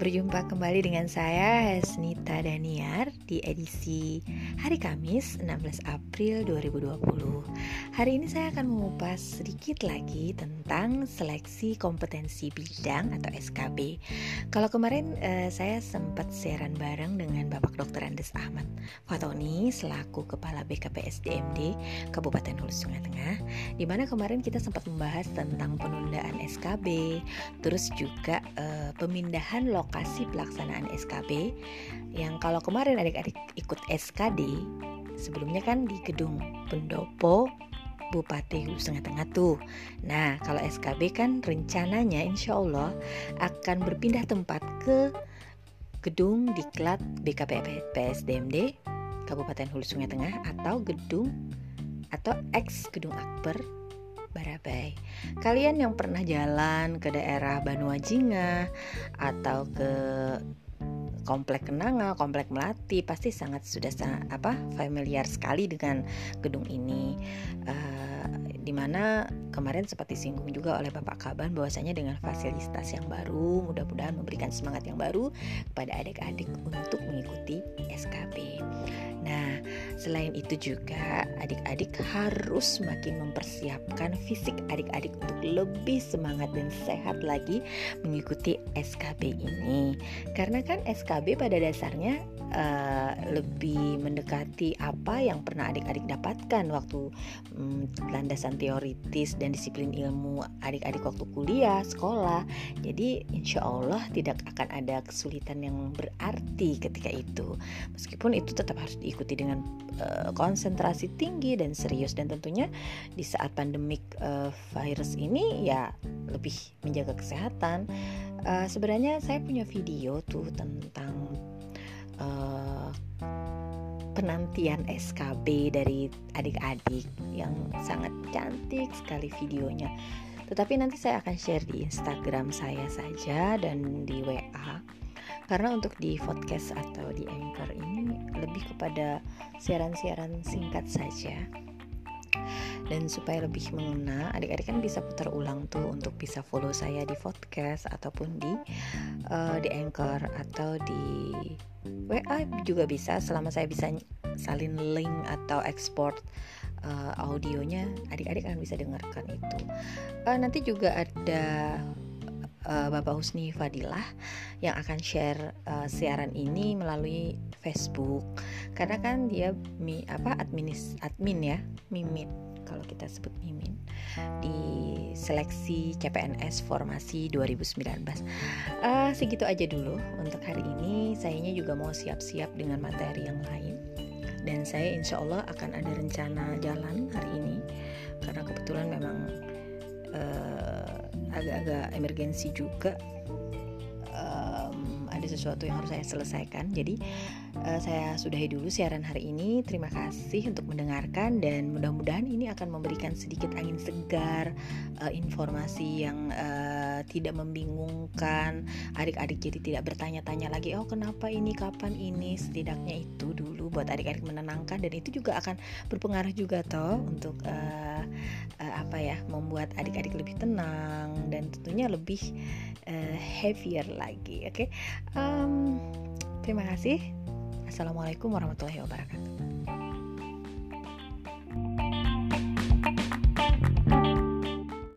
Berjumpa kembali dengan saya Hesnita Daniar di edisi hari Kamis 16 April 2020 Hari ini saya akan mengupas sedikit lagi tentang seleksi kompetensi bidang atau SKB Kalau kemarin eh, saya sempat siaran bareng dengan Bapak Dr. Andes Ahmad Fatoni selaku Kepala BKPSDMD Kabupaten Hulu Sungai Tengah Di mana kemarin kita sempat membahas tentang penundaan SKB Terus juga eh, pemindahan lokasi lokasi pelaksanaan SKB yang kalau kemarin adik-adik ikut SKD sebelumnya kan di gedung pendopo Bupati Hulu Tengah Tengah tuh. Nah, kalau SKB kan rencananya insya Allah akan berpindah tempat ke gedung diklat BKP PSDMD Kabupaten Hulu Sungai Tengah atau gedung atau ex gedung Akbar Barabai. Kalian yang pernah jalan ke daerah Banuajinga atau ke Komplek Kenanga, Komplek Melati pasti sangat sudah sangat, apa familiar sekali dengan gedung ini. Uh, di mana kemarin seperti singgung juga oleh Bapak Kaban bahwasanya dengan fasilitas yang baru mudah-mudahan memberikan semangat yang baru kepada adik-adik untuk mengikuti SKB. Nah, selain itu juga adik-adik harus semakin mempersiapkan fisik adik-adik untuk lebih semangat dan sehat lagi mengikuti SKB ini. Karena kan SKB pada dasarnya uh, lebih mendekati apa yang pernah adik-adik dapatkan waktu um, landasan teoritis dan disiplin ilmu adik-adik waktu kuliah, sekolah. Jadi insya Allah tidak akan ada kesulitan yang berarti ketika itu. Meskipun itu tetap harus diikuti dengan uh, konsentrasi tinggi dan serius dan tentunya di saat pandemik uh, virus ini ya lebih menjaga kesehatan. Uh, sebenarnya saya punya video tuh tentang penantian SKB dari adik-adik yang sangat cantik sekali videonya. Tetapi nanti saya akan share di Instagram saya saja dan di WA karena untuk di podcast atau di anchor ini lebih kepada siaran-siaran singkat saja dan supaya lebih mengena adik-adik kan bisa putar ulang tuh untuk bisa follow saya di podcast ataupun di uh, di anchor atau di WA juga bisa. Selama saya bisa salin link atau export uh, audionya adik-adik akan bisa dengarkan itu. Uh, nanti juga ada Bapak Husni Fadilah yang akan share uh, siaran ini melalui Facebook. Karena kan dia mi apa administ admin ya mimin kalau kita sebut mimin di seleksi CPNS formasi 2019 uh, segitu aja dulu untuk hari ini. Sayanya juga mau siap-siap dengan materi yang lain. Dan saya insya Allah akan ada rencana jalan hari ini. Karena kebetulan memang uh, agak-agak emergensi juga. um, ada sesuatu yang harus saya selesaikan. Jadi uh, saya sudahi dulu siaran hari ini. Terima kasih untuk mendengarkan dan mudah-mudahan ini akan memberikan sedikit angin segar uh, informasi yang uh, tidak membingungkan adik-adik jadi tidak bertanya-tanya lagi oh kenapa ini? Kapan ini? Setidaknya itu dulu buat adik-adik menenangkan dan itu juga akan berpengaruh juga toh untuk uh, uh, apa ya membuat adik-adik lebih tenang dan tentunya lebih uh, heavier lagi oke? Okay? Um, terima kasih. Assalamualaikum warahmatullahi wabarakatuh